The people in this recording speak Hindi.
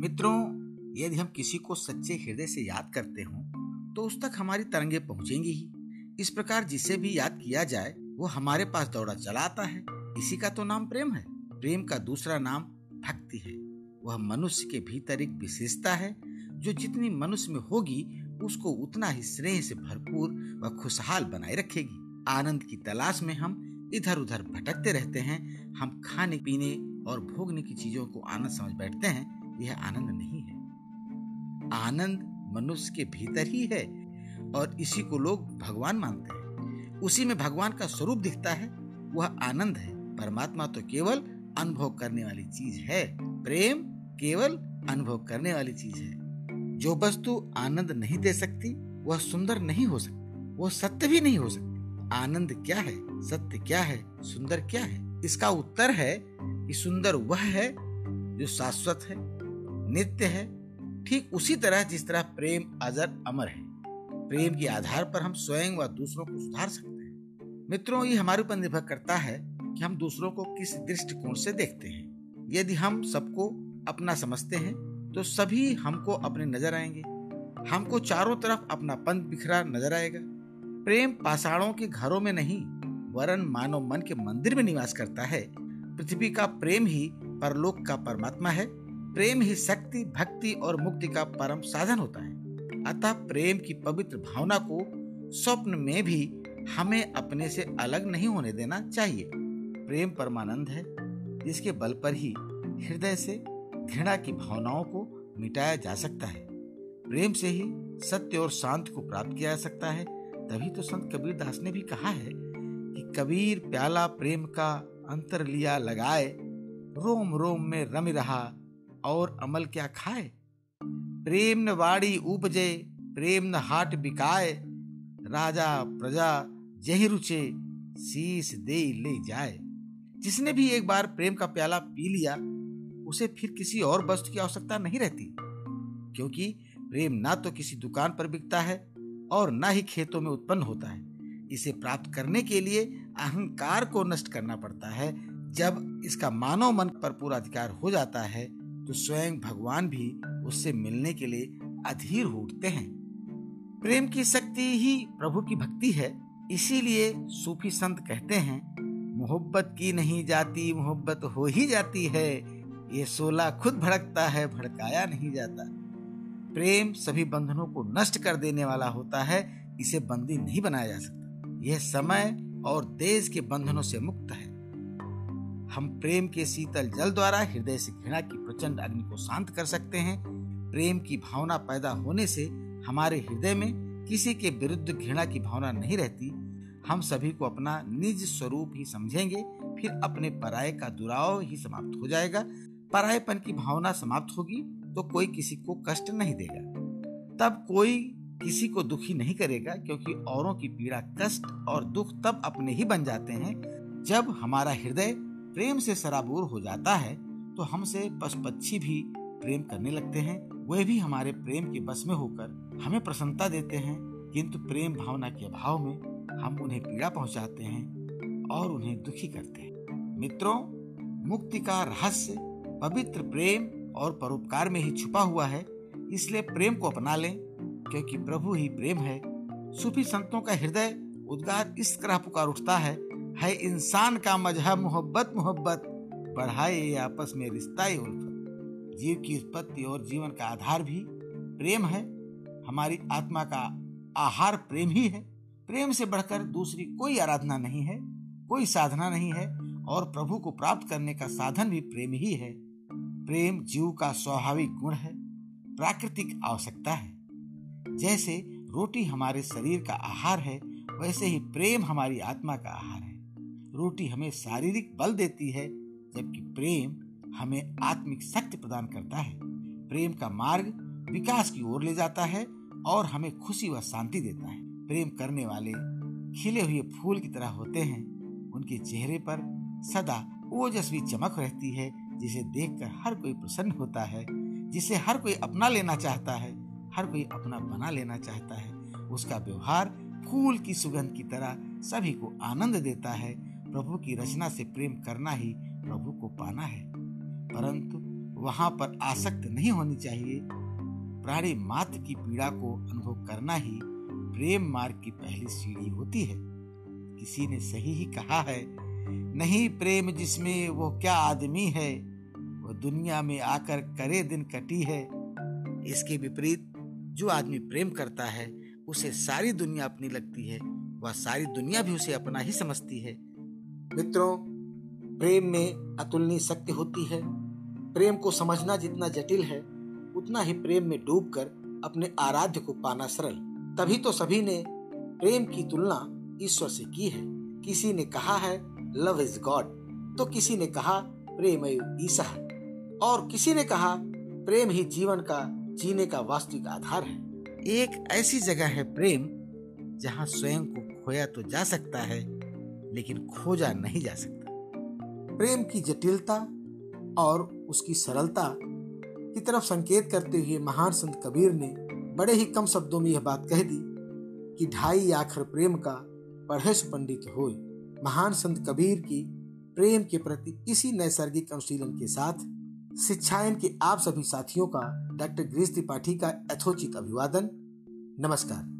मित्रों, यदि हम किसी को सच्चे हृदय से याद करते हों तो उस तक हमारी तरंगे पहुंचेंगी ही। इस प्रकार जिसे भी याद किया जाए, वो हमारे पास दौड़ा चला आता है। इसी का तो नाम प्रेम है। प्रेम का दूसरा नाम भक्ति है। वह मनुष्य के भीतर एक विशेषता है, जो जितनी मनुष्य में होगी, उसको उतना ही स्नेह से भरपूर व खुशहाल बनाए रखेगी। आनंद की तलाश में हम इधर उधर भटकते रहते हैं। हम खाने, पीने और भोगने की चीज़ों को आनंद समझ बैठते हैं। यह आनंद नहीं है। आनंद मनुष्य के भीतर ही है और इसी को लोग भगवान मानते हैं। उसी में भगवान का स्वरूप दिखता है, वह आनंद है। परमात्मा तो केवल अनुभव करने वाली चीज़ है। प्रेम केवल अनुभव करने वाली चीज़ है। जो वस्तु आनंद नहीं दे सकती, वह सुंदर नहीं हो सकती, वह सत्य भी नहीं हो सकती। आनंद क्या है? सत्य क्या है? सुंदर क्या है? इसका उत्तर है कि सुंदर वह है जो शाश्वत है। नित्य है, ठीक उसी तरह जिस तरह प्रेम अजर अमर है। प्रेम के आधार पर हम स्वयं व दूसरों को सुधार सकते हैं। मित्रों, ये हमारे ऊपर निर्भर करता है कि हम दूसरों को किस दृष्टिकोण से देखते हैं। यदि हम सबको अपना समझते हैं तो सभी हमको अपने नज़र आएँगे। हमको चारों तरफ़ अपना पंथ बिखरा नज़र आएगा। प्रेम पाषाणों के घरों में नहीं, वरन मानव मन के मंदिर में निवास करता है। पृथ्वी का प्रेम ही परलोक का परमात्मा है। प्रेम ही शक्ति, भक्ति और मुक्ति का परम साधन होता है। अतः प्रेम की पवित्र भावना को स्वप्न में भी हमें अपने से अलग नहीं होने देना चाहिए। प्रेम परमानंद है, जिसके बल पर ही हृदय से घृणा की भावनाओं को मिटाया जा सकता है। प्रेम से ही सत्य और शांति को प्राप्त किया जा सकता है। तभी तो संत कबीर दास ने भी कहा है कि कबीर प्याला प्रेम का अंतर लिया लगाए रोम रोम में रम रहा और अमल क्या खाए? प्रेम न वाड़ी उपजे, प्रेम न हाट बिकाए। राजा, प्रजा जही रुचे शीस दे ले जाए। जिसने भी एक बार प्रेम का प्याला पी लिया, उसे फिर किसी और वस्तु की आवश्यकता नहीं रहती। क्योंकि प्रेम ना तो किसी दुकान पर बिकता है और ना ही खेतों में उत्पन्न होता है। इसे प्राप्त करने के लिए अहंकार को नष्ट करना पड़ता है। जब इसका मानव मन पर पूरा अधिकार हो जाता है तो स्वयं भगवान भी उससे मिलने के लिए अधीर हो उठते हैं। प्रेम की शक्ति ही प्रभु की भक्ति है, इसीलिए सूफी संत कहते हैं, मोहब्बत की नहीं जाती, मोहब्बत हो ही जाती है। ये सोला खुद भड़कता है, भड़काया नहीं जाता। प्रेम सभी बंधनों को नष्ट कर देने वाला होता है, इसे बंदी नहीं बनाया जा सकता। यह समय और देश के बंधनों से मुक्त है। हम प्रेम के शीतल जल द्वारा हृदय से घृणा की प्रचंड अग्नि को शांत कर सकते हैं। प्रेम की भावना पैदा होने से हमारे हृदय में किसी के विरुद्ध घृणा की भावना नहीं रहती। हम सभी को अपना निज स्वरूप ही समझेंगे, फिर अपने पराये का दुराव ही समाप्त हो जाएगा। परायेपन की भावना समाप्त होगी तो कोई किसी को कष्ट नहीं देगा। तब कोई किसी को दुखी नहीं करेगा, क्योंकि औरों की पीड़ा, कष्ट और दुख तब अपने ही बन जाते हैं जब हमारा हृदय प्रेम से सराबोर हो जाता है तो हमसे पशु पक्षी भी प्रेम करने लगते हैं। वे भी हमारे प्रेम के बस में होकर हमें प्रसन्नता देते हैं, किंतु प्रेम भावना के अभाव में हम उन्हें पीड़ा पहुंचाते हैं और उन्हें दुखी करते हैं। मित्रों, मुक्ति का रहस्य पवित्र प्रेम और परोपकार में ही छुपा हुआ है, इसलिए प्रेम को अपना लें, क्योंकि प्रभु ही प्रेम है। सूफी संतों का हृदय उद्गार इस तरह पुकार उठता है है इंसान का मज़हब मोहब्बत मोहब्बत। बढ़ाए आपस में रिश्ता उल्फत जीव की उत्पत्ति और जीवन का आधार भी प्रेम है। हमारी आत्मा का आहार प्रेम ही है। प्रेम से बढ़कर दूसरी कोई आराधना नहीं है, कोई साधना नहीं है और प्रभु को प्राप्त करने का साधन भी प्रेम ही है। प्रेम जीव का स्वाभाविक गुण है, प्राकृतिक आवश्यकता है। जैसे रोटी हमारे शरीर का आहार है, वैसे ही प्रेम हमारी आत्मा का आहार है। रोटी हमें शारीरिक बल देती है, जबकि प्रेम हमें आत्मिक शक्ति प्रदान करता है। प्रेम का मार्ग विकास की ओर ले जाता है और हमें खुशी व शांति देता है। प्रेम करने वाले खिले हुए फूल की तरह होते हैं। उनके चेहरे पर सदा ओजस्वी चमक रहती है, जिसे देखकर हर कोई प्रसन्न होता है, जिसे हर कोई अपना लेना चाहता है, हर कोई अपना बना लेना चाहता है। उसका व्यवहार फूल की सुगंध की तरह सभी को आनंद देता है। प्रभु की रचना से प्रेम करना ही प्रभु को पाना है। परंतु वहाँ पर आसक्त नहीं होनी चाहिए। प्राणी मात्र की पीड़ा को अनुभव करना ही प्रेम मार्ग की पहली सीढ़ी होती है। किसी ने सही ही कहा है, नहीं प्रेम जिसमें वो क्या आदमी है, वो दुनिया में आकर करे दिन कटी है। इसके विपरीत जो आदमी प्रेम करता है, उसे सारी दुनिया अपनी लगती है, वह सारी दुनिया भी उसे अपना ही समझती है। मित्रों, प्रेम में अतुलनीय शक्ति होती है। प्रेम को समझना जितना जटिल है, उतना ही प्रेम में डूबकर अपने आराध्य को पाना सरल। तभी तो सभी ने प्रेम की तुलना ईश्वर से की है। किसी ने कहा है, लव इज़ गॉड। तो किसी ने कहा प्रेम ईसा और किसी ने कहा, प्रेम ही जीवन का, जीने का वास्तविक आधार है। एक ऐसी जगह है प्रेम, जहाँ स्वयं को खोया तो जा सकता है लेकिन खोजा नहीं जा सकता। प्रेम की जटिलता और उसकी सरलता की तरफ़ संकेत करते हुए महान संत कबीर ने बड़े ही कम शब्दों में यह बात कह दी कि ढाई आखर प्रेम का पढ़ेश पंडित हो महान संत कबीर की प्रेम के प्रति इसी नैसर्गिक अनुशीलन के साथ शिक्षायन के आप सभी साथियों का डॉक्टर ग्रीस त्रिपाठी का यथोचित अभिवादन। नमस्कार।